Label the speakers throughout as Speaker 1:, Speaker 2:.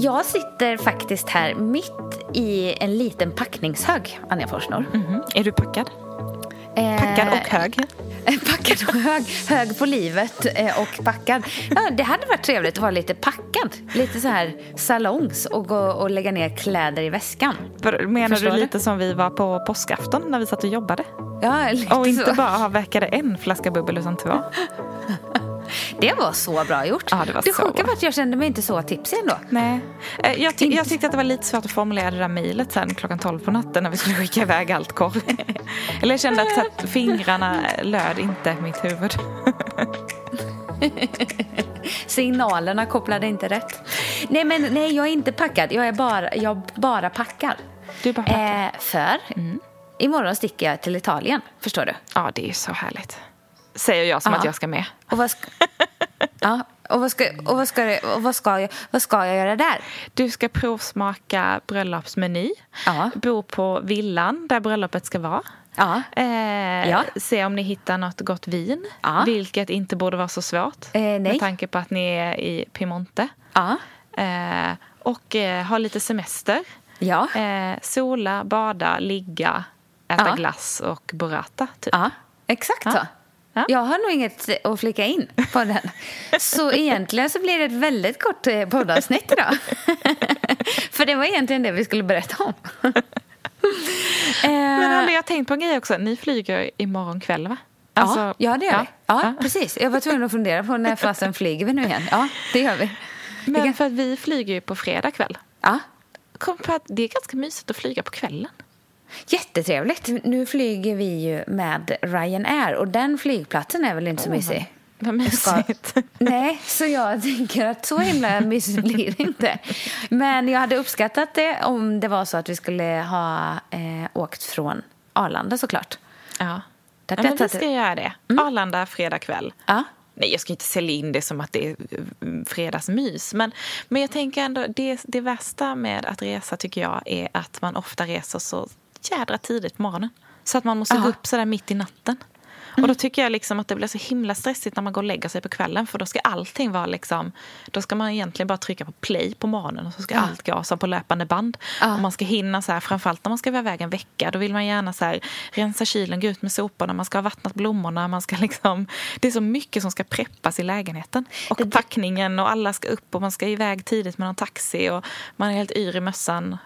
Speaker 1: Jag sitter faktiskt här mitt i en liten packningshög, Anja Forsnor.
Speaker 2: Mm. Är du packad?
Speaker 1: Eh,
Speaker 2: Packad och hög?
Speaker 1: packad och hög, hög på livet eh, och packad. Ja, det hade varit trevligt att vara lite packad. Lite så här salongs och gå och lägga ner kläder i väskan.
Speaker 2: Menar
Speaker 1: Förstår
Speaker 2: du
Speaker 1: du?
Speaker 2: lite som vi var på påskafton när vi satt och jobbade?
Speaker 1: Ja, lite
Speaker 2: Och inte
Speaker 1: så.
Speaker 2: bara ha verkade en flaska bubbel utan två.
Speaker 1: Det var så bra gjort.
Speaker 2: Ja, det var
Speaker 1: det sjuka var att jag kände mig inte så tipsig ändå.
Speaker 2: Nej. Eh, Jag, ty- jag tyckte att det var lite svårt att formulera det där mejlet sen klockan 12 på natten när vi skulle skicka iväg allt korv. Eller jag kände att, att fingrarna löd inte mitt huvud.
Speaker 1: Signalerna kopplade inte rätt. Nej, men nej, jag är inte packad. Jag är bara, jag bara packar.
Speaker 2: Du bara packar.
Speaker 1: Eh, för imorgon sticker jag till Italien, förstår du.
Speaker 2: Ja, det är så härligt. Säger jag som
Speaker 1: Ja.
Speaker 2: att jag ska med.
Speaker 1: Och vad ska, ja, och vad ska, och vad ska, och vad ska, jag, vad ska jag göra där?
Speaker 2: Du ska provsmaka bröllopsmeny.
Speaker 1: Ja.
Speaker 2: Bo på villan där bröllopet ska vara.
Speaker 1: Ja.
Speaker 2: Eh,
Speaker 1: Ja.
Speaker 2: Se om ni hittar något gott vin.
Speaker 1: Ja.
Speaker 2: Vilket inte borde vara så svårt.
Speaker 1: Eh.
Speaker 2: Med tanke på att ni är i Piemonte.
Speaker 1: Ja.
Speaker 2: Eh, och eh, ha lite semester.
Speaker 1: Ja.
Speaker 2: Eh, sola, bada, ligga, äta glass och burrata. Typ.
Speaker 1: Ja, exakt så.
Speaker 2: Ja.
Speaker 1: Jag har nog inget att flika in på den. Så egentligen så blir det ett väldigt kort eh, poddavsnitt idag. För det var egentligen det vi skulle berätta om.
Speaker 2: Men hallå, jag har tänkt på en grej också. Ni flyger imorgon kväll va?
Speaker 1: ja,
Speaker 2: Alltså,
Speaker 1: ja, det gör vi. Ja,
Speaker 2: Ja.
Speaker 1: precis. Jag var tvungen att fundera på när fasen flyger vi nu igen. Ja, det gör vi.
Speaker 2: Men för att vi flyger ju på fredag kväll.
Speaker 1: Ja,
Speaker 2: Kom på att det är ganska mysigt att flyga på kvällen.
Speaker 1: Jättetrevligt. Nu flyger vi ju med Ryanair och den flygplatsen är väl inte så mysig?
Speaker 2: Vad mysigt.
Speaker 1: Nej, så jag tänker att så himla mysigt blir det inte. Men jag hade uppskattat det om det var så att vi skulle ha eh, åkt från Arlanda såklart.
Speaker 2: Ja.
Speaker 1: Där
Speaker 2: ja men vi ska göra det. Arlanda fredag kväll.
Speaker 1: Ja.
Speaker 2: Nej, jag ska inte sälja in det som att det är mm, fredagsmys. Men, men jag tänker ändå, det, det värsta med att resa tycker jag är att man ofta reser så jädra tidigt på morgonen. Så att man måste
Speaker 1: Ja.
Speaker 2: gå upp sådär mitt i natten. Och då tycker jag liksom att det blir så himla stressigt när man går och lägger sig på kvällen. För då ska allting vara liksom, då ska man egentligen bara trycka på play på morgonen och så ska
Speaker 1: Ja.
Speaker 2: allt gå som på löpande band.
Speaker 1: Ja.
Speaker 2: Och man ska hinna så här, framförallt när man ska vara iväg en vecka, då vill man gärna så här, rensa kylen, gå ut med soporna, man ska ha vattnat blommorna, man ska liksom, det är så mycket som ska preppas i lägenheten. Och packningen och alla ska upp och man ska iväg tidigt med någon taxi och man är helt yr i mössan.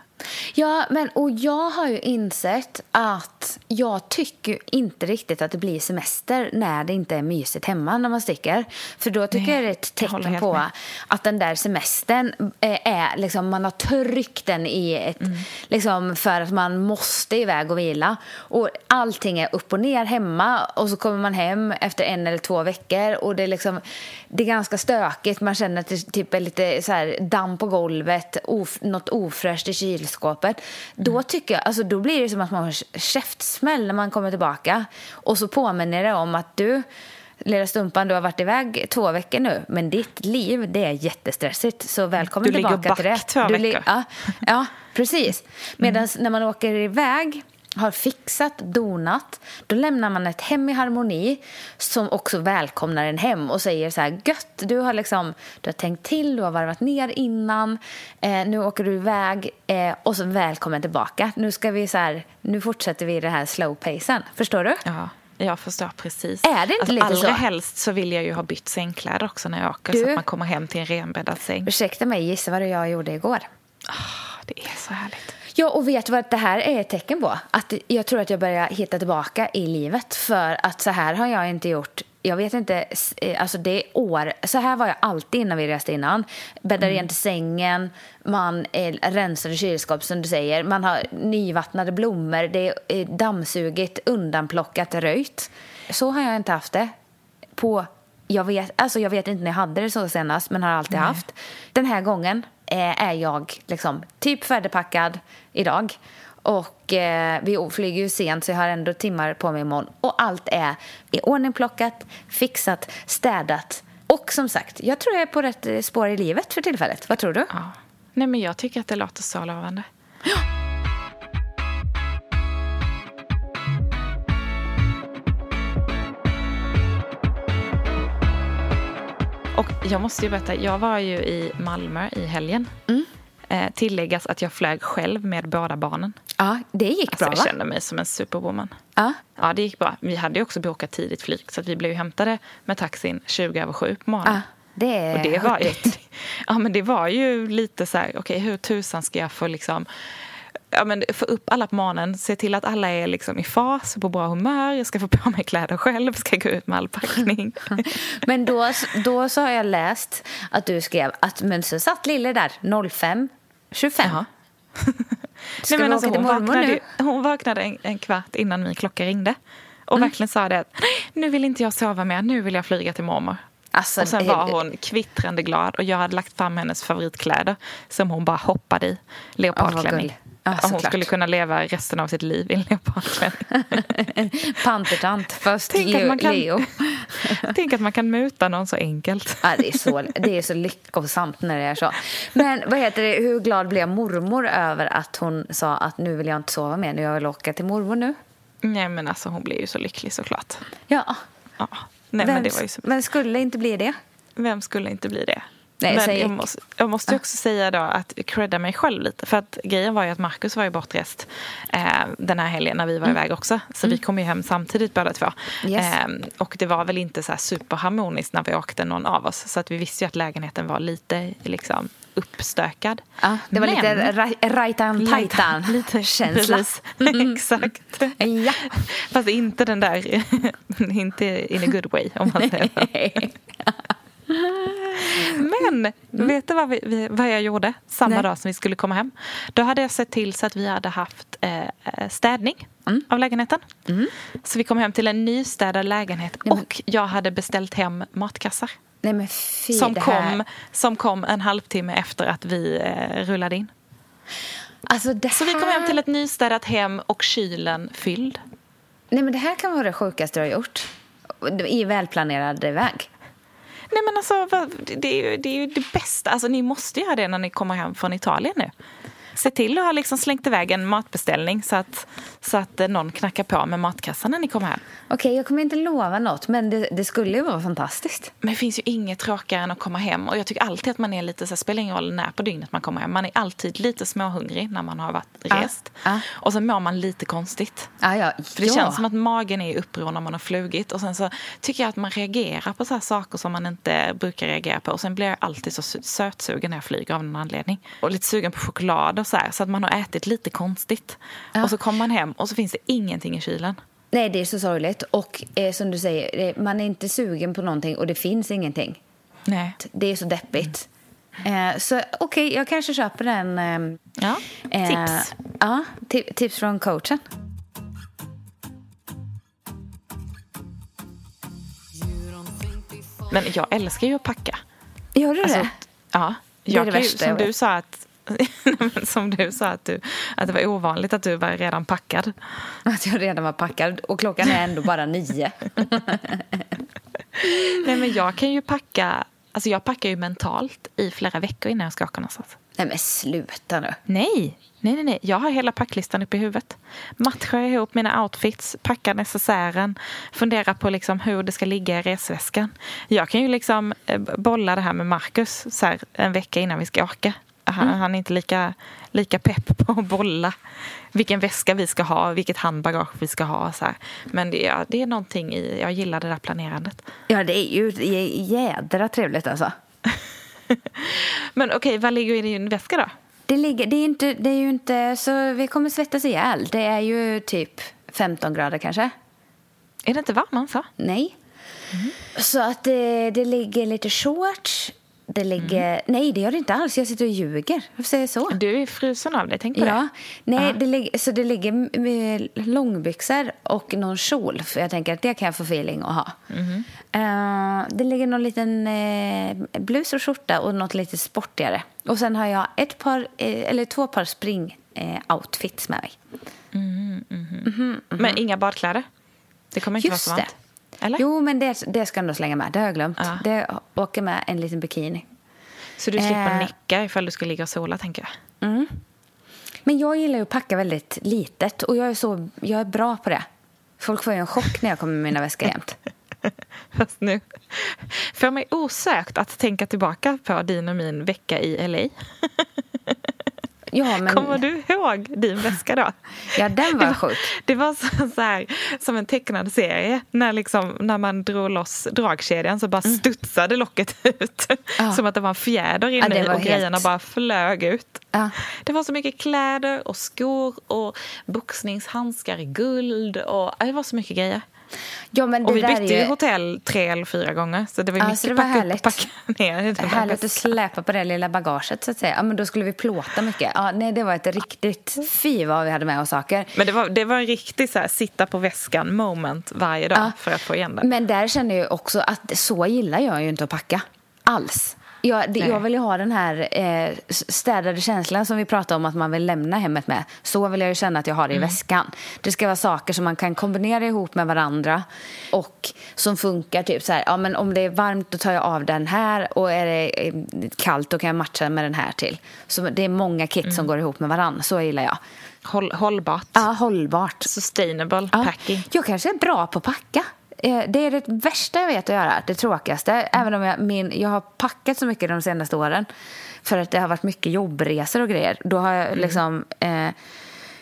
Speaker 1: Ja, men och jag har ju insett att jag tycker inte riktigt att det blir semester när det inte är mysigt hemma när man sticker. För då tycker
Speaker 2: Nej,
Speaker 1: jag det är ett tecken på
Speaker 2: med.
Speaker 1: att den där semestern eh, är liksom, man har tryckt den i ett,
Speaker 2: Mm.
Speaker 1: liksom för att man måste iväg och vila. Och allting är upp och ner hemma och så kommer man hem efter en eller två veckor och det är liksom, det är ganska stökigt. Man känner att det typ är lite så här damm på golvet, of, något ofräscht i kylskåpet. Då tycker jag, alltså då blir det som att man har käftsmäll när man kommer tillbaka. Och så påminner det om att du, lilla Stumpan, du har varit iväg två veckor nu, men ditt liv, det är jättestressigt. Så välkommen
Speaker 2: Du ligger
Speaker 1: tillbaka till det.
Speaker 2: back två
Speaker 1: Du li-
Speaker 2: veckor.
Speaker 1: ja, ja, precis. Medan när man åker iväg har fixat, donat, då lämnar man ett hem i harmoni som också välkomnar en hem och säger så här gött, du har liksom du har tänkt till, du har varvat ner innan, eh, nu åker du iväg eh, och så välkommen tillbaka. Nu ska vi så här, nu fortsätter vi i den här slow pacen. Förstår du?
Speaker 2: Ja, jag förstår precis.
Speaker 1: Är det inte lite
Speaker 2: allra
Speaker 1: så?
Speaker 2: helst så vill jag ju ha bytt sängkläder också när jag åker
Speaker 1: Du-
Speaker 2: så att man kommer hem till en renbäddad säng.
Speaker 1: Ursäkta mig, gissa vad jag gjorde igår?
Speaker 2: Det är så härligt.
Speaker 1: Ja, och vet du vad det här är ett tecken på? Att jag tror att jag börjar hitta tillbaka i livet. För att så här har jag inte gjort jag vet inte, eh, alltså det är år. Så här var jag alltid innan vi reste innan. Bäddar
Speaker 2: Mm.
Speaker 1: rent sängen, man eh, rensar i kylskåp som du säger. Man har nyvattnade blommor, det är eh, dammsugit, undanplockat, röjt. Så har jag inte haft det på jag vet, alltså jag vet inte när jag hade det så senast, men har alltid
Speaker 2: Nej.
Speaker 1: haft. Den här gången eh, är jag liksom typ färdigpackad idag. Och eh, vi flyger ju sent så jag har ändå timmar på mig imorgon. Och allt är i ordning plockat, fixat, städat. Och som sagt, jag tror jag är på rätt spår i livet för tillfället. Vad tror du?
Speaker 2: Ja. Nej, men jag tycker att det låter så lovande. Och jag måste ju berätta, jag var ju i Malmö i helgen.
Speaker 1: Mm.
Speaker 2: Eh, tilläggas att jag flög själv med båda barnen.
Speaker 1: Ja, det gick
Speaker 2: Alltså,
Speaker 1: bra
Speaker 2: jag
Speaker 1: va?
Speaker 2: kände mig som en superwoman.
Speaker 1: Ja.
Speaker 2: Ja, det gick bra. Vi hade ju också bokat tidigt flyg så att vi blev ju hämtade med taxin 20 över 7 på morgonen.
Speaker 1: ja, det är
Speaker 2: Och det var, ju, ja, men det var ju lite så här, okej hur tusan ska jag få liksom Ja, men få upp alla på morgonen, se till att alla är liksom i fas, på bra humör. Jag ska få på mig kläder själv, ska gå ut med all packning.
Speaker 1: Men då, då så har jag läst att du skrev att men så satt Lille där 05.25.
Speaker 2: Ja.
Speaker 1: Ska
Speaker 2: Nej, men
Speaker 1: vi
Speaker 2: alltså,
Speaker 1: åka till
Speaker 2: hon,
Speaker 1: mormor
Speaker 2: vaknade,
Speaker 1: nu?
Speaker 2: hon vaknade en, en kvart innan min klocka ringde. Och
Speaker 1: Mm.
Speaker 2: verkligen sa det att "Nej, nu vill inte jag sova mer, nu vill jag flyga till mormor.
Speaker 1: Alltså,
Speaker 2: och sen var hon kvittrande glad och jag hade lagt fram hennes favoritkläder som hon bara hoppade i. Leopardklänning.
Speaker 1: Ja,
Speaker 2: hon skulle kunna leva resten av sitt liv i en leopardklänning.
Speaker 1: Pantertant, först
Speaker 2: Tänk att
Speaker 1: Leo.
Speaker 2: man kan-
Speaker 1: Leo.
Speaker 2: Tänk att man kan muta någon så enkelt.
Speaker 1: Ja, det, är så, det är så lyckosamt när det är så. Men vad heter det, hur glad blev mormor över att hon sa att nu vill jag inte sova mer, nu jag vill åka till mormor nu?
Speaker 2: Nej men alltså hon blev ju så lycklig såklart.
Speaker 1: Ja,
Speaker 2: Ja. Nej
Speaker 1: vem,
Speaker 2: men det var ju så.
Speaker 1: men skulle inte bli det?
Speaker 2: Vem skulle inte bli det?
Speaker 1: Nej,
Speaker 2: men jag måste, jag måste också säga då att credda mig själv lite. För att grejen var ju att Marcus var ju bortrest eh, den här helgen när vi var iväg också. Så vi kom ju hem samtidigt båda två.
Speaker 1: Yes.
Speaker 2: Eh, och det var väl inte så superharmoniskt när vi åkte någon av oss. Så att vi visste ju att lägenheten var lite liksom uppstökad.
Speaker 1: Ja, det var
Speaker 2: Men-
Speaker 1: lite ra- rajtan tajtan
Speaker 2: Lite
Speaker 1: känsla.
Speaker 2: Exakt.
Speaker 1: Ja.
Speaker 2: Fast inte den där, inte in a good way om man säger så. Men vet du vad, vi, vi- vad jag gjorde samma
Speaker 1: Nej.
Speaker 2: dag som vi skulle komma hem? Då hade jag sett till så att vi hade haft eh, städning av lägenheten. Så vi kom hem till en nystädad lägenhet och jag hade beställt hem matkassar.
Speaker 1: Nej men fy,
Speaker 2: Som
Speaker 1: här...
Speaker 2: kom, som kom en halvtimme efter att vi eh, rullade in.
Speaker 1: Alltså det
Speaker 2: Så vi kom
Speaker 1: här-
Speaker 2: hem till ett nystädat hem och kylen fylld.
Speaker 1: Nej men det här kan vara det sjukaste du har gjort. I välplanerad väg.
Speaker 2: Nej men alltså, det är, ju, det är ju det bästa. Alltså ni måste göra det när ni kommer hem från Italien nu. Se till att ha liksom slängt iväg en matbeställning så att, så att eh, någon knackar på med matkassan när ni kommer hem.
Speaker 1: Okej, jag kommer inte lova något, men det, det skulle ju vara fantastiskt.
Speaker 2: Men det finns ju inget tråkigare än att komma hem. Och jag tycker alltid att man är lite, så här, spelar ingen roll när på dygnet man kommer hem. Man är alltid lite småhungrig när man har varit rest.
Speaker 1: ja.
Speaker 2: Och så mår man lite konstigt.
Speaker 1: Ja, ja.
Speaker 2: För det
Speaker 1: ja.
Speaker 2: känns som att magen är i uppror när man har flugit. Och sen så tycker jag att man reagerar på så här saker som man inte brukar reagera på. Och sen blir jag alltid så sö- sötsugen när jag flyger av någon anledning. Och lite sugen på choklad och så här. Så att man har ätit lite konstigt. Och så kommer man hem och så finns det ingenting i kylen.
Speaker 1: Nej, det är så sorgligt. Och eh, som du säger, man är inte sugen på någonting och det finns ingenting.
Speaker 2: Nej.
Speaker 1: Det är så deppigt. Eh, så okej, jag kanske köper den. ehm,
Speaker 2: Ja,
Speaker 1: eh,
Speaker 2: tips.
Speaker 1: Ja, ti- tips från coachen.
Speaker 2: Men jag älskar ju att packa.
Speaker 1: Gör du
Speaker 2: Alltså,
Speaker 1: det?
Speaker 2: Ja.
Speaker 1: Det är
Speaker 2: Jag
Speaker 1: det
Speaker 2: kan
Speaker 1: värsta
Speaker 2: som
Speaker 1: jag
Speaker 2: du sa att som du sa att, du, att det var ovanligt att du var redan packad.
Speaker 1: Att jag redan var packad och klockan är ändå bara nio.
Speaker 2: Nej, men jag kan ju packa, alltså jag packar ju mentalt i flera veckor innan jag ska åka någonstans.
Speaker 1: Nej men sluta nu.
Speaker 2: Nej, nej, nej, nej. Jag har hela packlistan uppe i huvudet. Matchar ihop mina outfits, packar necessären, funderar på liksom hur det ska ligga i resväskan. Jag kan ju liksom eh, bolla det här med Marcus så här, en vecka innan vi ska åka. Han, han är inte lika, lika pepp på att bolla vilken väska vi ska ha, vilket handbagage vi ska ha. Så här. Men det, ja, det är någonting i, jag gillar det där planerandet.
Speaker 1: Ja, det är ju jä- jädra trevligt alltså.
Speaker 2: Men okej, vad ligger i din väska då?
Speaker 1: Det, ligger, det, är inte, det är ju inte så vi kommer svettas ihjäl. Det är ju typ 15 grader kanske.
Speaker 2: Är det inte varmare än så?
Speaker 1: Nej. Så att det, det ligger lite shorts. Det ligger... Nej, det gör det inte alls. Jag sitter och ljuger. Varför säger jag så?
Speaker 2: Du är frusen av dig, tänk på
Speaker 1: Ja.
Speaker 2: det.
Speaker 1: Nej,
Speaker 2: Ja.
Speaker 1: det ligger, så det ligger med långbyxor och någon kjol. För jag tänker att det kan jag få feeling att ha.
Speaker 2: Mhm.
Speaker 1: Eh, det ligger någon liten eh, blus och skjorta och något lite sportigare. Och sen har jag ett par, eh, eller två par spring-outfits med mig.
Speaker 2: Men inga badkläder? Det kommer inte
Speaker 1: Just
Speaker 2: vara så
Speaker 1: det.
Speaker 2: varmt? Eller?
Speaker 1: Jo, men det, det ska jag ändå slänga med. Det har jag glömt.
Speaker 2: Ja.
Speaker 1: Det åker med en liten bikini.
Speaker 2: Så du slipper
Speaker 1: Eh.
Speaker 2: nicka ifall du ska ligga och sola, tänker jag.
Speaker 1: Men jag gillar ju att packa väldigt litet och jag är, så, jag är bra på det. Folk får ju en chock när jag kommer med mina väskor jämt.
Speaker 2: Fast nu får mig osökt att tänka tillbaka på din och min vecka i LA.
Speaker 1: Ja, men,
Speaker 2: Kommer du ihåg din väska då?
Speaker 1: Ja, den var sjuk.
Speaker 2: Det var så, så här, som en tecknad serie. När, liksom, när man drog loss dragkedjan så bara studsade locket ut.
Speaker 1: Mm. Ja.
Speaker 2: Som att det var en fjäder inne
Speaker 1: det
Speaker 2: i
Speaker 1: var
Speaker 2: och
Speaker 1: helt-
Speaker 2: grejerna bara flög ut.
Speaker 1: Ja.
Speaker 2: Det var så mycket kläder och skor och boxningshandskar i guld. Och, ja, det var så mycket grejer.
Speaker 1: Ja, men det
Speaker 2: Och vi
Speaker 1: där
Speaker 2: bytte ju hotell tre eller fyra gånger. Så det var
Speaker 1: Ja,
Speaker 2: mycket
Speaker 1: det var
Speaker 2: packa upp
Speaker 1: härligt.
Speaker 2: och packa ner. den där
Speaker 1: härligt att släpa på det lilla bagaget så att säga. Ja, men då skulle vi plåta mycket. Ja, nej, det var ett riktigt fy vad vi hade med oss saker.
Speaker 2: Men det var, det var en riktig så här, sitta på väskan moment varje dag
Speaker 1: Ja.
Speaker 2: för att få igen det.
Speaker 1: Men där känner jag också att så gillar jag ju inte att packa. Alls. Jag, det, jag vill ju ha den här eh, städade känslan som vi pratade om att man vill lämna hemmet med. Så vill jag ju känna att jag har det i väskan. Det ska vara saker som man kan kombinera ihop med varandra och som funkar. Typ så här, ja, men om det är varmt då tar jag av den här och är det eh, kallt då kan jag matcha med den här till. Så det är många kit som går ihop med varandra. Så gillar jag.
Speaker 2: Håll, hållbart.
Speaker 1: Ja, hållbart.
Speaker 2: Sustainable
Speaker 1: Ja.
Speaker 2: packing.
Speaker 1: Jag kanske är bra på att packa. Eh, Det är det värsta jag vet att göra, det tråkigaste. Även om jag, min, jag har packat så mycket de senaste åren för att det har varit mycket jobbresor och grejer. Då har jag liksom eh,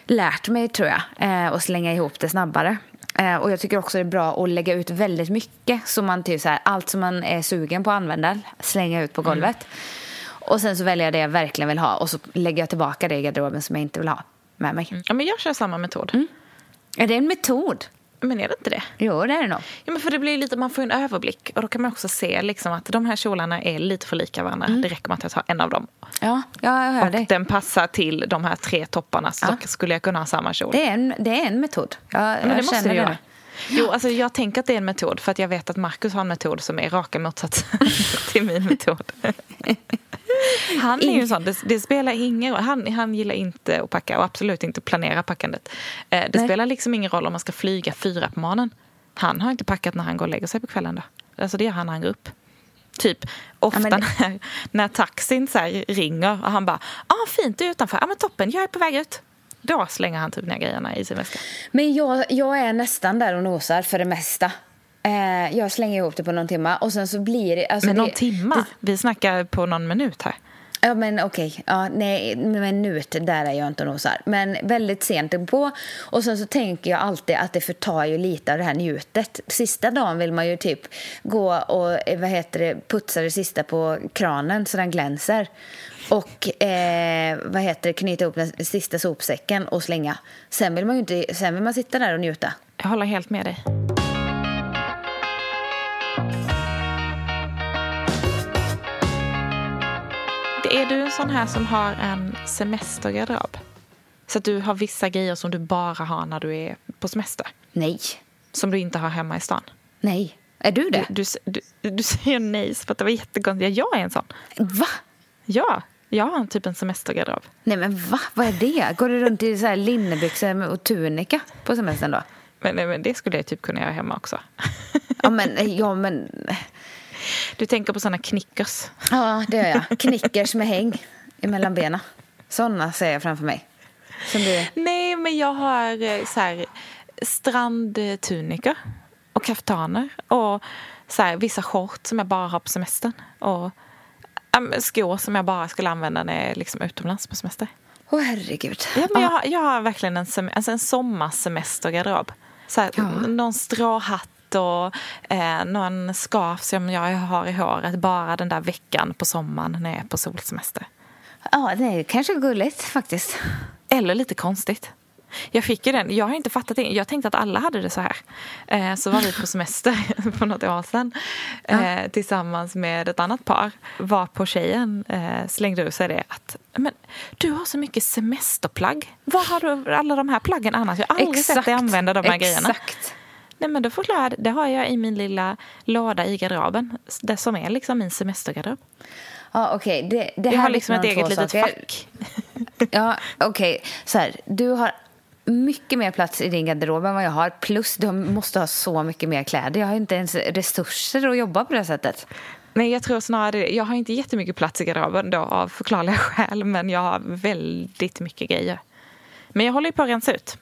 Speaker 1: lärt mig, tror jag, eh, att slänga ihop det snabbare. Eh, och jag tycker också det är bra att lägga ut väldigt mycket. Så man typ så här, allt som man är sugen på att använda, slänga ut på golvet. Och sen så väljer jag det jag verkligen vill ha och så lägger jag tillbaka det i garderoben som jag inte vill ha med mig.
Speaker 2: Ja, men jag kör samma metod.
Speaker 1: Mm. Är det en metod?
Speaker 2: Men är det inte det?
Speaker 1: Jo, det är det nog.
Speaker 2: Ja, men för det blir lite, man får en överblick och då kan man också se liksom att de här kjolarna är lite för lika varandra. Det räcker med att jag tar en av dem.
Speaker 1: Ja, ja jag hör
Speaker 2: Och
Speaker 1: dig.
Speaker 2: den passar till de här tre topparna så
Speaker 1: Ja.
Speaker 2: skulle jag kunna ha samma kjol.
Speaker 1: Det är en, det är en metod. Jag,
Speaker 2: men
Speaker 1: jag
Speaker 2: det måste
Speaker 1: känner
Speaker 2: det ju
Speaker 1: det.
Speaker 2: vara. Jo, alltså jag tänker att det är en metod för att jag vet att Marcus har en metod som är raka motsatsen till min metod. Han är ju sån, det, det spelar ingen roll. Han, han gillar inte att packa och absolut inte planera packandet. Eh, det
Speaker 1: Nej.
Speaker 2: spelar liksom ingen roll om man ska flyga fyra på morgonen. Han har inte packat när han går och lägger sig på kvällen då. Alltså det gör han när han går upp. Typ ofta
Speaker 1: men det-
Speaker 2: när, när taxin så ringer och han bara ah, fint du är utanför, ah, men toppen jag är på väg ut. Då slänger han typ ner grejerna i sin väska.
Speaker 1: Men jag, jag är nästan där och nosar för det mesta. Eh, jag slänger ihop det på någon timme och sen så blir det... Alltså
Speaker 2: Men någon
Speaker 1: det,
Speaker 2: timma?
Speaker 1: Det,
Speaker 2: Vi snackar på någon minut här.
Speaker 1: ja, men okej. Ja, nej, minut, där är jag inte och nosar. Men väldigt sent på. Och sen så tänker jag alltid att det förtar ju lite av det här njutet. Sista dagen vill man ju typ gå och eh, vad heter det, putsa det sista på kranen så den glänser. Och eh, vad heter det, knyta ihop den sista sopsäcken och slänga. Sen vill man ju inte, sen vill man sitta där och njuta.
Speaker 2: Jag håller helt med dig. Är du en sån här som har en semestergarderob? Så att du har vissa grejer som du bara har när du är på semester?
Speaker 1: Nej.
Speaker 2: Som du inte har hemma i stan?
Speaker 1: Nej. Är du det?
Speaker 2: Du, du, du, du säger nej för att det var jättekonstigt. Ja, jag är en sån.
Speaker 1: Va?
Speaker 2: Ja, jag har typ en semestergarderob.
Speaker 1: Nej men va? Vad är det? Går du runt i så här linnebyxor och tunika på semestern då?
Speaker 2: Men, men det skulle jag typ kunna göra hemma också.
Speaker 1: Ja men, ja men,
Speaker 2: Du tänker på såna knickers.
Speaker 1: ja det gör jag. Knickers med häng emellan benen. Sådana ser jag framför mig. Du,
Speaker 2: Nej, men jag har eh, så här, strandtunika och kaftaner och så här, vissa shorts som jag bara har på semestern. Och skor som jag bara skulle använda när jag är liksom utomlands på semester.
Speaker 1: åh herregud.
Speaker 2: Ja, men jag, har- jag har verkligen en, sem- alltså en sommarsemestergarderob. Så här,
Speaker 1: Ja.
Speaker 2: Någon stråhatt och eh, någon scarf som jag har i håret bara den där veckan på sommaren när jag är på solsemester.
Speaker 1: Ja, det är kanske gulligt faktiskt.
Speaker 2: Eller lite konstigt. Jag fick ju den. Jag har inte fattat det. Jag tänkte att alla hade det så här. Eh, så var vi på semester för något år sedan eh, tillsammans med ett annat par. Var på tjejen eh, slängde ur sig det att men, du har så mycket semesterplagg. Var har du alla de här plaggen annars? Jag har aldrig Exakt. sett dig använda de här Exakt. grejerna. Nej, men då förklarar jag, det har jag i min lilla låda i garderoben. Det som är liksom min semestergarderob.
Speaker 1: Ja, okej. Okay. Det, det
Speaker 2: jag har liksom ett eget litet fack.
Speaker 1: ja, okej. Okay. Så här, du har mycket mer plats i din garderob än vad jag har. Plus du måste ha så mycket mer kläder. Jag har inte ens resurser att jobba på det sättet.
Speaker 2: Nej, jag tror snarare Jag har inte jättemycket plats i garderoben då av förklarliga skäl. Men jag har väldigt mycket grejer. Men jag håller på att rensa ut.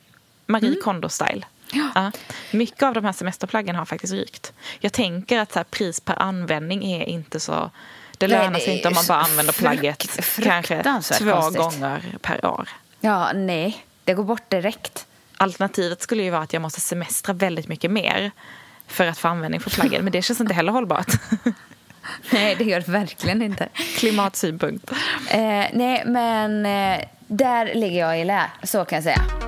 Speaker 2: Marie mm. Kondo-style. Ja. Mycket av de här semesterplaggen har faktiskt rykt. Jag tänker att så här, pris per användning är inte så... Det lönar nej, sig inte om man bara använder plagget kanske två konstigt. gånger per år.
Speaker 1: Ja, nej. Det går bort direkt.
Speaker 2: Alternativet skulle ju vara att jag måste semestra väldigt mycket mer för att få användning för plaggen. Men det känns inte heller hållbart.
Speaker 1: Nej, det gör det verkligen inte.
Speaker 2: Klimatsynpunkt.
Speaker 1: Eh, nej, men eh, där ligger jag i lä, så kan jag säga.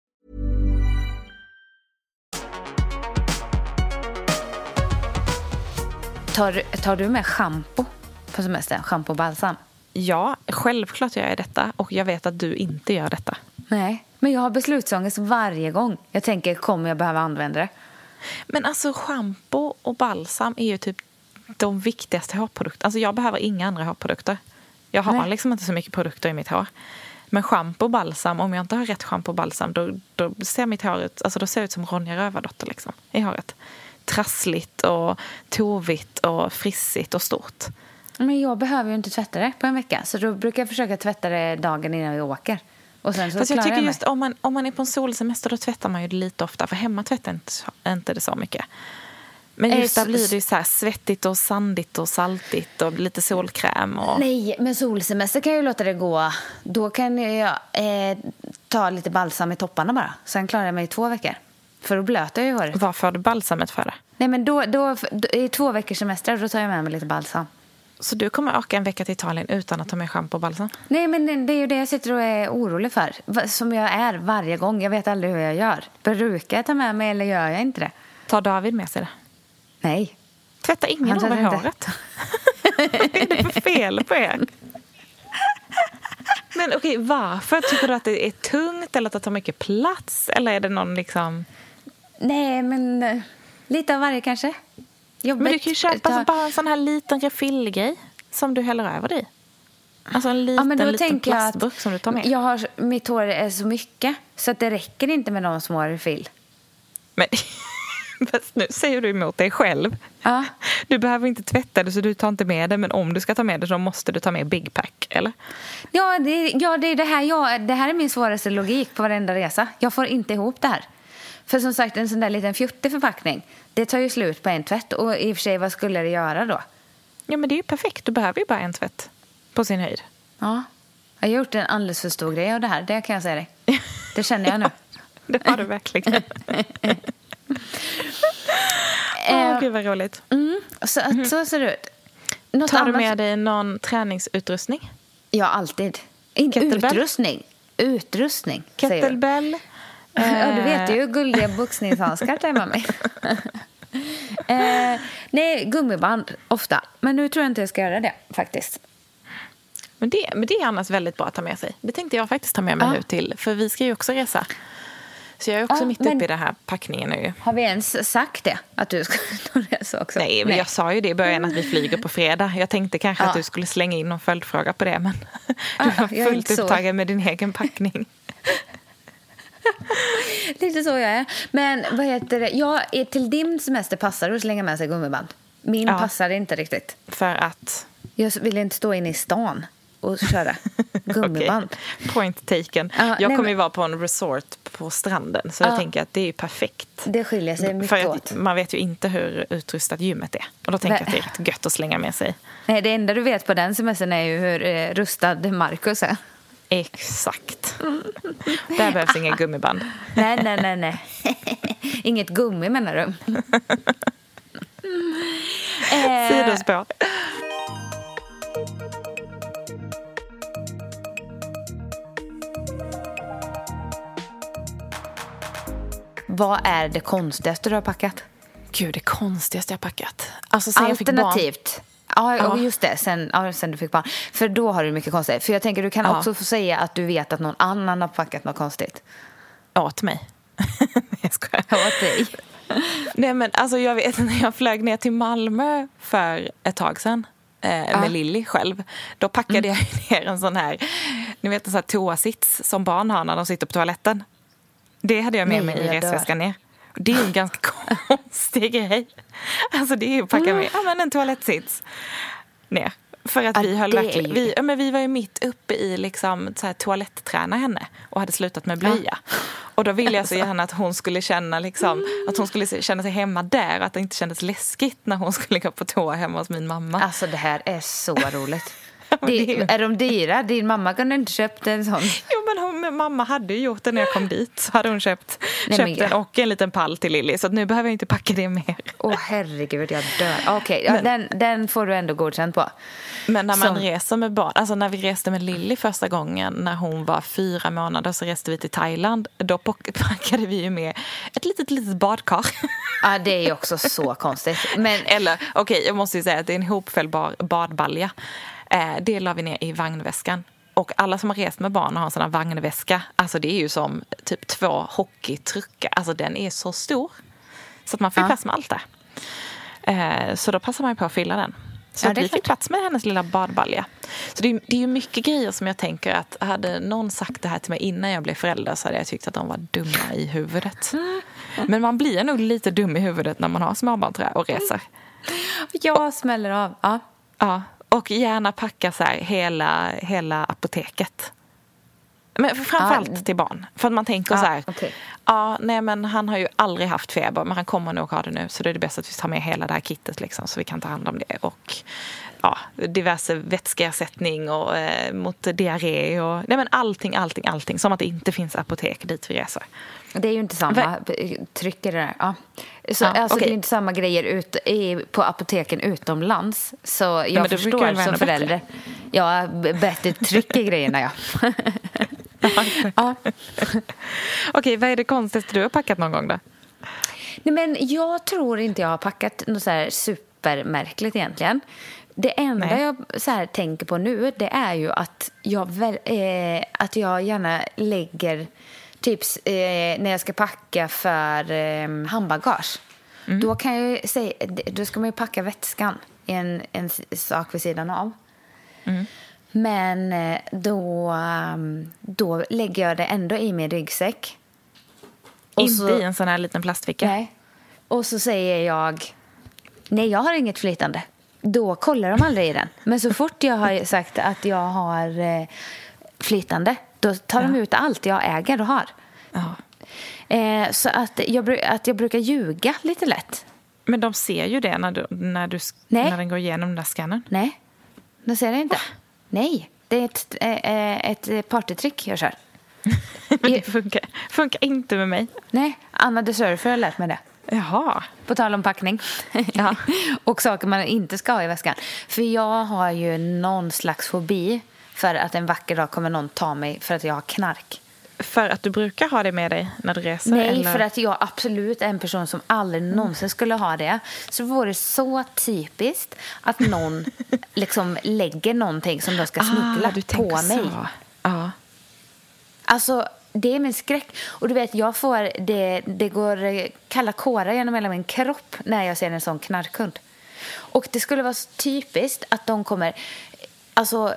Speaker 1: Tar, tar du med schampo på semestern? Schampo och balsam?
Speaker 2: Ja, självklart gör jag detta och jag vet att du inte gör detta.
Speaker 1: Nej, men jag har beslutsångest varje gång. Jag tänker, kommer jag behöva använda det?
Speaker 2: Men alltså schampo och balsam är ju typ de viktigaste hårprodukterna. Alltså jag behöver inga andra hårprodukter. Jag har Nej. liksom inte så mycket produkter i mitt hår. Men schampo och balsam, om jag inte har rätt schampo och balsam då, då ser mitt hår ut, alltså då ser ut som Ronja Rövardotter liksom, i håret trassligt och tovigt och frissigt och stort.
Speaker 1: Men jag behöver ju inte tvätta det på en vecka så då brukar jag försöka tvätta det dagen innan vi åker. Och sen så
Speaker 2: Fast jag tycker jag just om man, om man är på en solsemester då tvättar man ju det lite ofta för hemma tvättar inte, inte det så mycket. Men just där blir det ju så svettigt och sandigt och saltigt och lite solkräm. Och...
Speaker 1: Nej, men solsemester kan jag ju låta det gå. Då kan jag eh, ta lite balsam i topparna bara. Sen klarar jag mig i två veckor. För då blöter jag ju håret.
Speaker 2: Varför har du balsamet för det?
Speaker 1: Nej men då, då, då, i två veckors semester då tar jag med mig lite balsam.
Speaker 2: Så du kommer åka en vecka till Italien utan att ta med schampo och balsam?
Speaker 1: Nej, men det är ju det jag sitter och är orolig för. Som jag är varje gång. Jag vet aldrig hur jag gör. Brukar jag ta med mig eller gör jag inte det?
Speaker 2: Tar David med sig det?
Speaker 1: Nej.
Speaker 2: Tvättar ingen av er håret? Vad är det för fel på er? Men okej, varför? Tycker du att det är tungt eller att det tar mycket plats? Eller är det någon liksom...
Speaker 1: Nej, men eh, lite av varje kanske.
Speaker 2: Jobbigt. Men du kan ju köpa tar... bara en sån här liten refillgrej som du häller över dig Alltså en liten, ja, men då liten plastburk som du tar med.
Speaker 1: Jag har, mitt hår är så mycket så att det räcker inte med de små refill.
Speaker 2: Men nu säger du emot dig själv.
Speaker 1: Ja.
Speaker 2: Du behöver inte tvätta det så du tar inte med det men om du ska ta med det så måste du ta med Big Pack, eller?
Speaker 1: Ja, det, ja, det, det, här, ja, det här är min svåraste logik på varenda resa. Jag får inte ihop det här. För som sagt, en sån där liten fjuttig förpackning, det tar ju slut på en tvätt. Och i och för sig, vad skulle det göra då?
Speaker 2: Ja, men det är ju perfekt. Du behöver ju bara en tvätt på sin höjd.
Speaker 1: Ja. Jag har gjort en alldeles för stor grej av det här, det kan jag säga dig. Det känner jag nu.
Speaker 2: det har du verkligen. Åh, oh, gud vad roligt.
Speaker 1: Mm, så, mm. så ser det ut.
Speaker 2: Något Tar du med dig någon träningsutrustning?
Speaker 1: Ja, alltid. Inte utrustning. Utrustning,
Speaker 2: Kettlebell?
Speaker 1: Ja, du vet ju. Guldiga boxningshandskar tar med mig. eh, nej, gummiband ofta. Men nu tror jag inte jag ska göra det faktiskt.
Speaker 2: Men det, men det är annars väldigt bra att ta med sig. Det tänkte jag faktiskt ta med mig ja. nu till. För vi ska ju också resa. Så jag är också
Speaker 1: Ja,
Speaker 2: mitt
Speaker 1: men-
Speaker 2: uppe i den här packningen nu.
Speaker 1: Har vi ens sagt det? Att du ska resa också?
Speaker 2: Nej, men jag sa ju det i början att vi flyger på fredag. Jag tänkte kanske
Speaker 1: Ja.
Speaker 2: att du skulle slänga in någon följdfråga på det, men du
Speaker 1: Ja,
Speaker 2: var fullt upptagen med din egen packning.
Speaker 1: Lite så jag är. Men vad heter det? Ja, är- till din semester passar det att slänga med sig gummiband. Min
Speaker 2: Ja.
Speaker 1: passar inte riktigt.
Speaker 2: För att...
Speaker 1: Jag vill inte stå inne i stan och köra gummiband.
Speaker 2: Okej, Point taken.
Speaker 1: Ja,
Speaker 2: jag
Speaker 1: nej,
Speaker 2: kommer ju vara på en resort på stranden, så
Speaker 1: Ja.
Speaker 2: jag tänker att det är perfekt.
Speaker 1: Det skiljer sig
Speaker 2: För
Speaker 1: mycket
Speaker 2: att
Speaker 1: åt.
Speaker 2: man vet ju inte hur utrustat gymmet är. Och då tänker jag att det är rätt gött att slänga med sig.
Speaker 1: Nej, det enda du vet på den semestern är ju hur eh, rustad Marcus är.
Speaker 2: Exakt. Där behövs inga gummiband.
Speaker 1: Nej, nej, nej, nej. Inget gummi menar du? Eh,
Speaker 2: Sidospår.
Speaker 1: vad är det konstigaste du har packat?
Speaker 2: Gud, det konstigaste jag packat. Alltså.
Speaker 1: Alternativt. Ja,
Speaker 2: Ja.
Speaker 1: just det. Sen, ja, sen du fick barn. För då har du mycket konstigt. För jag tänker du kan
Speaker 2: Ja.
Speaker 1: också få säga att du vet att någon annan har packat något konstigt.
Speaker 2: Åt mig. jag skojar.
Speaker 1: Åt dig.
Speaker 2: Nej, men alltså jag vet när jag flög ner till Malmö för ett tag sedan eh, med Lilly själv. Då packade jag ner en sån här, ni vet en sån här toasits som barn har när de sitter på toaletten. Det hade jag med
Speaker 1: Nej,
Speaker 2: mig i resväskan ner. Det är en ganska konstig grej. Alltså det är ju att packa med ja, men en toalettsits ner. För att
Speaker 1: Ja,
Speaker 2: vi höll verkligen, vi, ja, men vi var ju mitt uppe i liksom så här toaletträna henne och hade slutat med blöja. Och då ville jag så gärna att hon skulle känna liksom, att hon skulle känna sig hemma där och att det inte kändes läskigt när hon skulle gå på toa hemma hos min mamma.
Speaker 1: Alltså det här är så roligt.
Speaker 2: Det, är
Speaker 1: de dyra? Din mamma kunde inte köpt en sån.
Speaker 2: Jo men hon, mamma hade ju gjort det när jag kom dit. Så hade hon köpt,
Speaker 1: Nej,
Speaker 2: köpt
Speaker 1: ja.
Speaker 2: den och en liten pall till Lilly. Så att nu behöver jag inte packa det mer.
Speaker 1: Åh herregud, jag dör. Okej, ja,
Speaker 2: Men-
Speaker 1: den, den får du ändå godkänt på.
Speaker 2: Men när man
Speaker 1: Som-
Speaker 2: reser med barn, alltså när vi reste med Lilly första gången när hon var fyra månader så reste vi till Thailand. Då packade vi ju med ett litet, litet badkar.
Speaker 1: Ja, det är ju också så konstigt. Men
Speaker 2: Eller okej, jag måste ju säga att det är en hopfällbar badbalja. Eh, det la vi ner i vagnväskan. Och alla som har rest med barn och har en sån här vagnväska, alltså det är ju som typ två hockeytruckar. Alltså den är så stor. Så att man får
Speaker 1: Ja.
Speaker 2: plats med allt där. Eh, så då passar man ju på att fylla den. Så
Speaker 1: Ja,
Speaker 2: vi fick plats med hennes lilla badbalja. Så det är, det är ju mycket grejer som jag tänker att hade någon sagt det här till mig innan jag blev förälder så hade jag tyckt att de var dumma i huvudet. Men man blir nog lite dum i huvudet när man har småbarn tror jag, och reser.
Speaker 1: jag smäller av. Ja.
Speaker 2: Ja, och gärna packa så hela, hela apoteket. Men framförallt
Speaker 1: Ja.
Speaker 2: till barn. För att man tänker
Speaker 1: Ja,
Speaker 2: så här.
Speaker 1: okej.
Speaker 2: Ja, nej men han har ju aldrig haft feber men han kommer nog ha det nu. Så det är det bäst att vi tar med hela det här kittet liksom, så vi kan ta hand om det. Och ja, diverse vätskeersättning och eh, mot diarré och nej men allting, allting, allting. Som att det inte finns apotek dit vi reser.
Speaker 1: Det är ju inte samma tryck i det där. Ja. Så,
Speaker 2: Ja,
Speaker 1: alltså, Det är inte samma grejer ut, i, på apoteken utomlands. Så jag
Speaker 2: brukar
Speaker 1: förstår som förälder. Ja, bättre tryck i grejerna, ja. ja.
Speaker 2: Okej, vad är det konstigaste du har packat någon gång då?
Speaker 1: Nej, men jag tror inte jag har packat något så supermärkligt egentligen. Det enda
Speaker 2: Nej.
Speaker 1: jag så här tänker på nu det är ju att jag, väl, eh, att jag gärna lägger typ eh, när jag ska packa för eh, handbagage. Då kan jag säga, då ska man ju packa vätskan i en, en sak vid sidan av. Men eh, då, ehm, då lägger jag det ändå i min ryggsäck. Och
Speaker 2: inte
Speaker 1: så-
Speaker 2: i en sån här liten plastficka?
Speaker 1: Nej. Och så säger jag, nej jag har inget flytande. Då kollar de aldrig i den. Men så fort jag har sagt att jag har eh, flytande, då tar de ut allt jag äger och har.
Speaker 2: Ja.
Speaker 1: Eh, så att jag, att jag brukar ljuga lite lätt.
Speaker 2: Men de ser ju det när, du, när, du,
Speaker 1: Nej.
Speaker 2: när den går igenom den där scannern.
Speaker 1: Nej, det ser jag inte. Nej, det är ett, eh, ett partytrick jag kör.
Speaker 2: Men det funkar, funkar inte med mig.
Speaker 1: Nej, Anna the Surfer har lärt mig det.
Speaker 2: Jaha.
Speaker 1: På tal om packning.
Speaker 2: Ja.
Speaker 1: och saker man inte ska ha i väskan. För jag har ju någon slags fobi för att en vacker dag kommer någon ta mig för att jag har knark.
Speaker 2: För att du brukar ha det med dig när du reser?
Speaker 1: Nej,
Speaker 2: eller?
Speaker 1: för att jag absolut är en person som aldrig någonsin skulle ha det. Så vore det så typiskt att någon liksom lägger någonting som de ska smuggla
Speaker 2: ah,
Speaker 1: på mig.
Speaker 2: Så. Ja.
Speaker 1: Alltså, det är min skräck. Och du vet, jag får, det, det går eh, kalla kårar genom hela min kropp när jag ser en sån knarkhund. Och det skulle vara typiskt att de kommer... Alltså,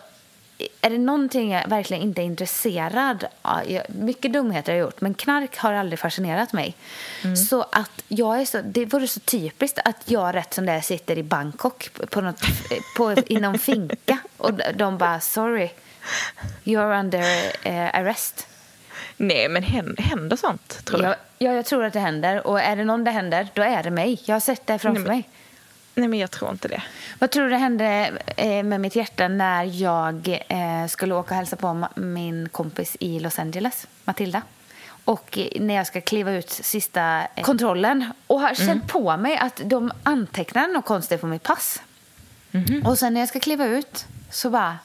Speaker 1: är det någonting jag verkligen inte är intresserad av? Mycket dumheter har jag gjort, men knark har aldrig fascinerat mig. Mm. Så att jag är så, det vore så typiskt att jag rätt som det är sitter i Bangkok på något, på, i någon finka och de bara “sorry, you're under uh, arrest”.
Speaker 2: Nej, men händer sånt, tror du?
Speaker 1: Ja, ja, jag tror att det händer. Och är det någon det händer, då är det mig. Jag har sett det framför Nej, men... mig.
Speaker 2: Nej, men jag tror inte det.
Speaker 1: Vad tror du hände eh, med mitt hjärta när jag eh, skulle åka och hälsa på min kompis i Los Angeles, Matilda? Och när jag ska kliva ut sista eh, kontrollen och har känt mm. på mig att de antecknar något konstigt på mitt pass. Mm. Och sen när jag ska kliva ut så bara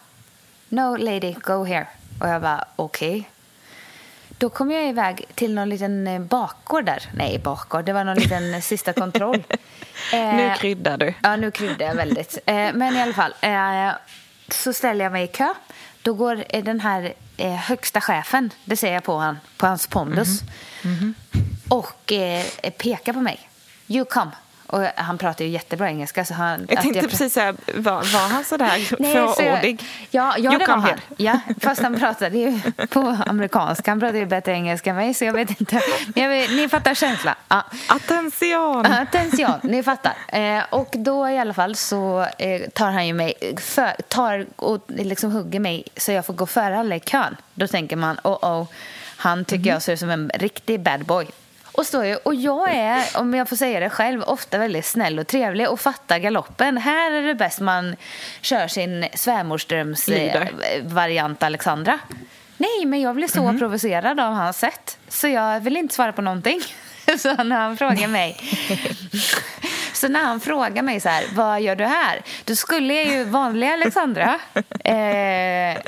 Speaker 1: No lady, go here. Och jag bara okej. Okay. Då kom jag iväg till någon liten eh, bakgård där. Nej, bakgård. Det var någon liten eh, sista kontroll.
Speaker 2: Eh, nu kryddar du.
Speaker 1: Ja, nu kryddar jag väldigt. Eh, men i alla fall, eh, så ställer jag mig i kö. Då går eh, den här högsta chefen, det ser jag på, han, på hans pondus, mm -hmm. Mm -hmm. och pekar på mig. You come. Och han pratar ju jättebra engelska. Så han,
Speaker 2: jag tänkte jag... precis säga, var, var han så där fåordig?
Speaker 1: Ja, ja det var han. Ja, fast han pratade ju på amerikanska. Han pratade ju bättre engelska än mig, så jag vet inte. Men vet, ni fattar känslan. Ja.
Speaker 2: Attention!
Speaker 1: Attention, ni fattar. Eh, och då i alla fall så eh, tar han ju mig, för, tar och liksom hugger mig så jag får gå före alla i kön. Då tänker man, oh oh, han tycker mm. jag ser ut som en riktig bad boy. Och, står ju, och jag är, om jag får säga det själv, ofta väldigt snäll och trevlig och fattar galoppen. Här är det bäst man kör sin svärmorströms-variant Alexandra. Nej, men jag blir så mm provocerad av hans sätt. Så jag vill inte svara på någonting. Så när han frågar mig Så när han frågar mig så här, vad gör du här? Då skulle jag ju vanliga Alexandra eh,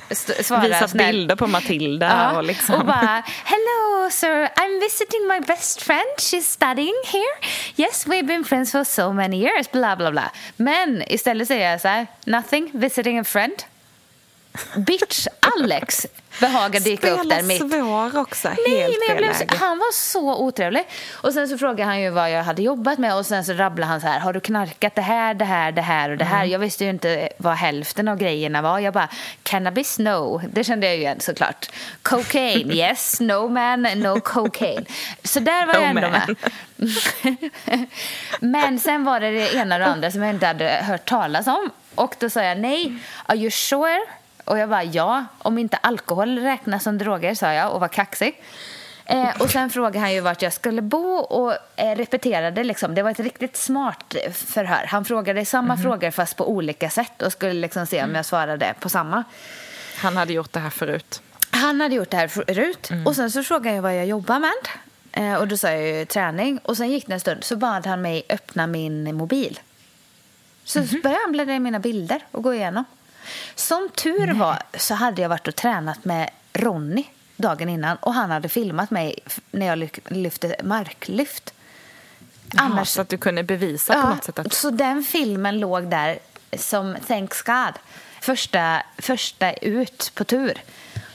Speaker 1: svara
Speaker 2: Visa bilder på Matilda ja, och liksom.
Speaker 1: Och bara, hello sir, I'm visiting my best friend, she's studying here. Yes, we've been friends for so many years, bla bla bla. Men istället säger jag så här, nothing, visiting a friend. Bitch Alex behagar dyka Spela upp där mitt.
Speaker 2: svår också,
Speaker 1: Nej, helt men jag blev, Han var så otrevlig. Och sen så frågade han ju vad jag hade jobbat med och sen så rabblade han så här, har du knarkat det här, det här, det här och det här? Mm. Jag visste ju inte vad hälften av grejerna var. Jag bara, cannabis, no. Det kände jag ju igen såklart. Cocaine, yes, no man, no cocaine. Så där var no jag ändå man. med. men sen var det det ena och det andra som jag inte hade hört talas om. Och då sa jag nej, are you sure? Och jag bara ja, om inte alkohol räknas som droger, sa jag och var kaxig. Eh, och sen frågade han ju vart jag skulle bo och eh, repeterade liksom. Det var ett riktigt smart förhör. Han frågade samma mm frågor fast på olika sätt och skulle liksom se om jag svarade på samma.
Speaker 2: Han hade gjort det här förut.
Speaker 1: Han hade gjort det här förut. Mm. Och sen så frågade jag vad jag jobbar med. Eh, och då sa jag ju träning. Och sen gick det en stund så bad han mig öppna min mobil. Så mm -hmm. började han bläddra i mina bilder och gå igenom. Som tur Nej. var så hade jag varit och tränat med Ronny dagen innan och han hade filmat mig när jag lyfte marklyft.
Speaker 2: Annars, så att du kunde bevisa ja, på något sätt? Att...
Speaker 1: Så den filmen låg där som thanks God. Första, första ut på tur.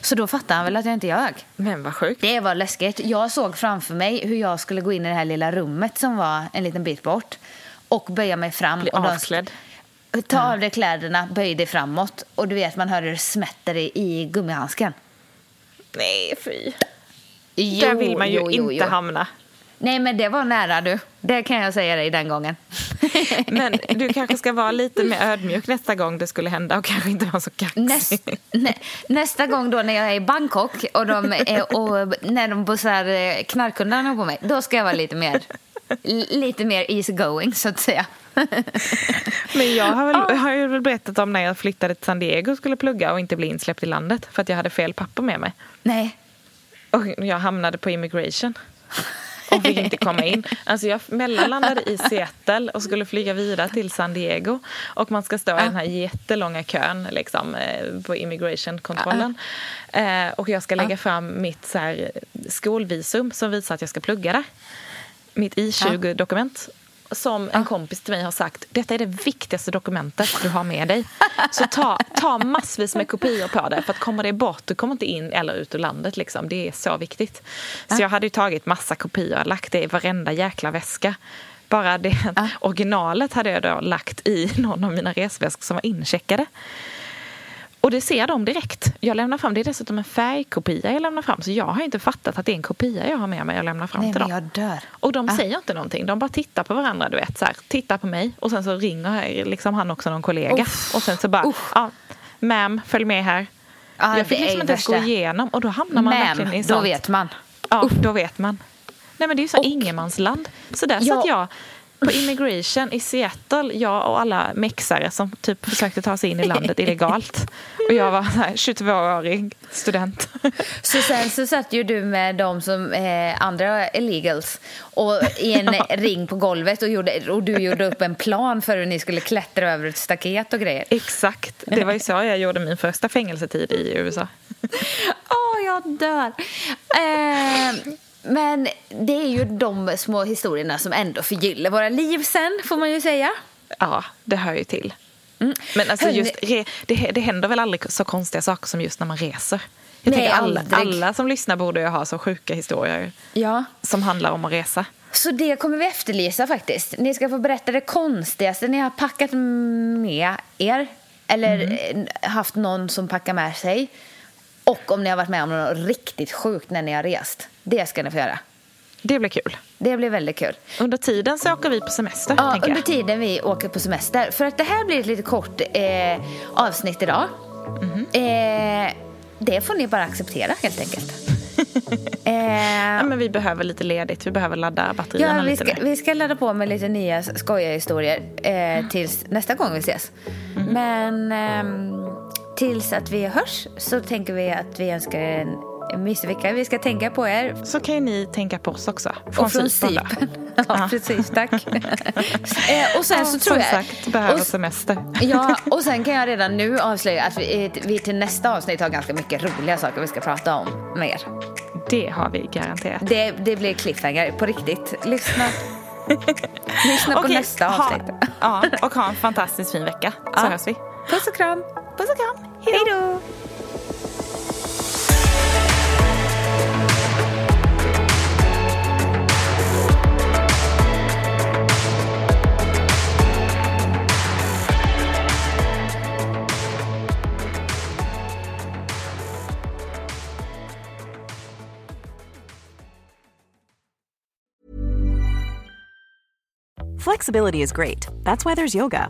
Speaker 1: Så då fattade han väl att jag inte ljög.
Speaker 2: Men vad sjukt.
Speaker 1: Det var läskigt. Jag såg framför mig hur jag skulle gå in i det här lilla rummet som var en liten bit bort och böja mig fram.
Speaker 2: Bli avklädd?
Speaker 1: Ta av dig kläderna, böj dig framåt och du vet man hör hur det smätter i, gummihandsken.
Speaker 2: Nej, fy. Jo, Där vill man ju jo, jo, inte hamna.
Speaker 1: Nej, men det var nära du. Det kan jag säga dig den gången.
Speaker 2: Men du kanske ska vara lite mer ödmjuk nästa gång det skulle hända och kanske inte vara så kaxig. Näst,
Speaker 1: nä, nästa gång då när jag är i Bangkok och, de, och när de bussar eh, knarkhundarna på mig, då ska jag vara lite mer, lite mer easy going så att säga.
Speaker 2: Men jag har, väl, har ju väl berättat om när jag flyttade till San Diego och skulle plugga och inte bli insläppt i landet för att jag hade fel papper med mig.
Speaker 1: Nej.
Speaker 2: Och jag hamnade på immigration och fick inte komma in. Alltså jag mellanlandade i Seattle och skulle flyga vidare till San Diego. Och man ska stå i den här jättelånga kön liksom, eh, på immigrationkontrollen. Uh. Och jag ska lägga fram mitt så här, skolvisum som visar att jag ska plugga där. Mitt I-20-dokument. Som en kompis till mig har sagt, detta är det viktigaste dokumentet du har med dig. Så ta, ta massvis med kopior på det, för att kommer det bort, du kommer inte in eller ut ur landet. Liksom. Det är så viktigt. Så jag hade ju tagit massa kopior, lagt det i varenda jäkla väska. Bara det originalet hade jag då lagt i någon av mina resväskor som var incheckade. Och det ser de direkt. Jag lämnar fram, det är dessutom en färgkopia jag lämnar fram. Så jag har inte fattat att det är en kopia jag har med mig och lämnar fram
Speaker 1: Nej,
Speaker 2: till
Speaker 1: men
Speaker 2: dem.
Speaker 1: jag dör.
Speaker 2: Och de
Speaker 1: Ah.
Speaker 2: säger inte någonting. De bara tittar på varandra, du vet. Så här, tittar på mig och sen så ringer liksom han också någon kollega.
Speaker 1: Uff.
Speaker 2: Och sen så bara,
Speaker 1: Uff.
Speaker 2: ja, ma'am, följ med här.
Speaker 1: Ja,
Speaker 2: jag fick liksom inte ens gå igenom och då hamnar man verkligen i sånt.
Speaker 1: då vet man.
Speaker 2: Ja, då vet man. Nej men det är ju så
Speaker 1: Och-
Speaker 2: ingenmansland. Så där
Speaker 1: Ja.
Speaker 2: satt jag på immigration i Seattle, jag och alla mexare som typ försökte ta sig in i landet illegalt. Och jag var så här 22-årig student.
Speaker 1: Så sen så satt ju du med de som eh, andra illegals och i en ring på golvet och, gjorde, och du gjorde upp en plan för hur ni skulle klättra över ett staket och grejer.
Speaker 2: Exakt, det var ju så jag gjorde min första fängelsetid i USA.
Speaker 1: Åh, jag dör! Eh, men det är ju de små historierna som ändå förgyller våra liv sen, får man ju säga.
Speaker 2: Ja, det hör ju till. Men alltså just, re, det, det händer väl aldrig så konstiga saker som just när man reser. Jag
Speaker 1: Nej,
Speaker 2: tänker alla,
Speaker 1: aldrig.
Speaker 2: alla som lyssnar borde ju ha så sjuka historier
Speaker 1: Ja.
Speaker 2: som handlar om att resa.
Speaker 1: Så det kommer vi efterlysa faktiskt. Ni ska få berätta det konstigaste ni har packat med er. Eller eh, haft någon som packar med sig. Och om ni har varit med om något riktigt sjukt när ni har rest. Det ska ni få göra.
Speaker 2: Det blir kul.
Speaker 1: Det blir väldigt kul.
Speaker 2: Under tiden så åker vi på semester.
Speaker 1: Ja, under
Speaker 2: jag.
Speaker 1: tiden vi åker på semester. För att det här blir ett lite kort eh, avsnitt idag.
Speaker 2: Mhm.
Speaker 1: Eh, det får ni bara acceptera helt enkelt. eh,
Speaker 2: Ja, men vi behöver lite ledigt, vi behöver ladda batterierna
Speaker 1: Ja, vi
Speaker 2: lite
Speaker 1: ska,
Speaker 2: nu.
Speaker 1: vi ska ladda på med lite nya skojiga historier eh, tills nästa gång vi ses.
Speaker 2: Mm.
Speaker 1: Men ehm, tills att vi hörs så tänker vi att vi önskar er en, en mysig vecka. Vi ska tänka på er.
Speaker 2: Så kan ju ni tänka på oss också. Från
Speaker 1: och från
Speaker 2: Cypern
Speaker 1: ja, precis. Tack. eh, och sen
Speaker 2: Ja,
Speaker 1: så tror
Speaker 2: som
Speaker 1: jag...
Speaker 2: sagt, behöver semester.
Speaker 1: Ja, och sen kan jag redan nu avslöja att vi, vi till nästa avsnitt har ganska mycket roliga saker vi ska prata om med er.
Speaker 2: Det har vi garanterat.
Speaker 1: Det, det blir cliffhanger på riktigt. Lyssna, Lyssna på
Speaker 2: Okej,
Speaker 1: nästa
Speaker 2: ha-
Speaker 1: avsnitt.
Speaker 2: Ja, och ha en fantastiskt fin vecka. Så
Speaker 1: Ja.
Speaker 2: hörs vi.
Speaker 1: Puss och kram.
Speaker 2: Puss och kram.
Speaker 1: Hej då.
Speaker 3: Flexibility is great. That's why there's yoga.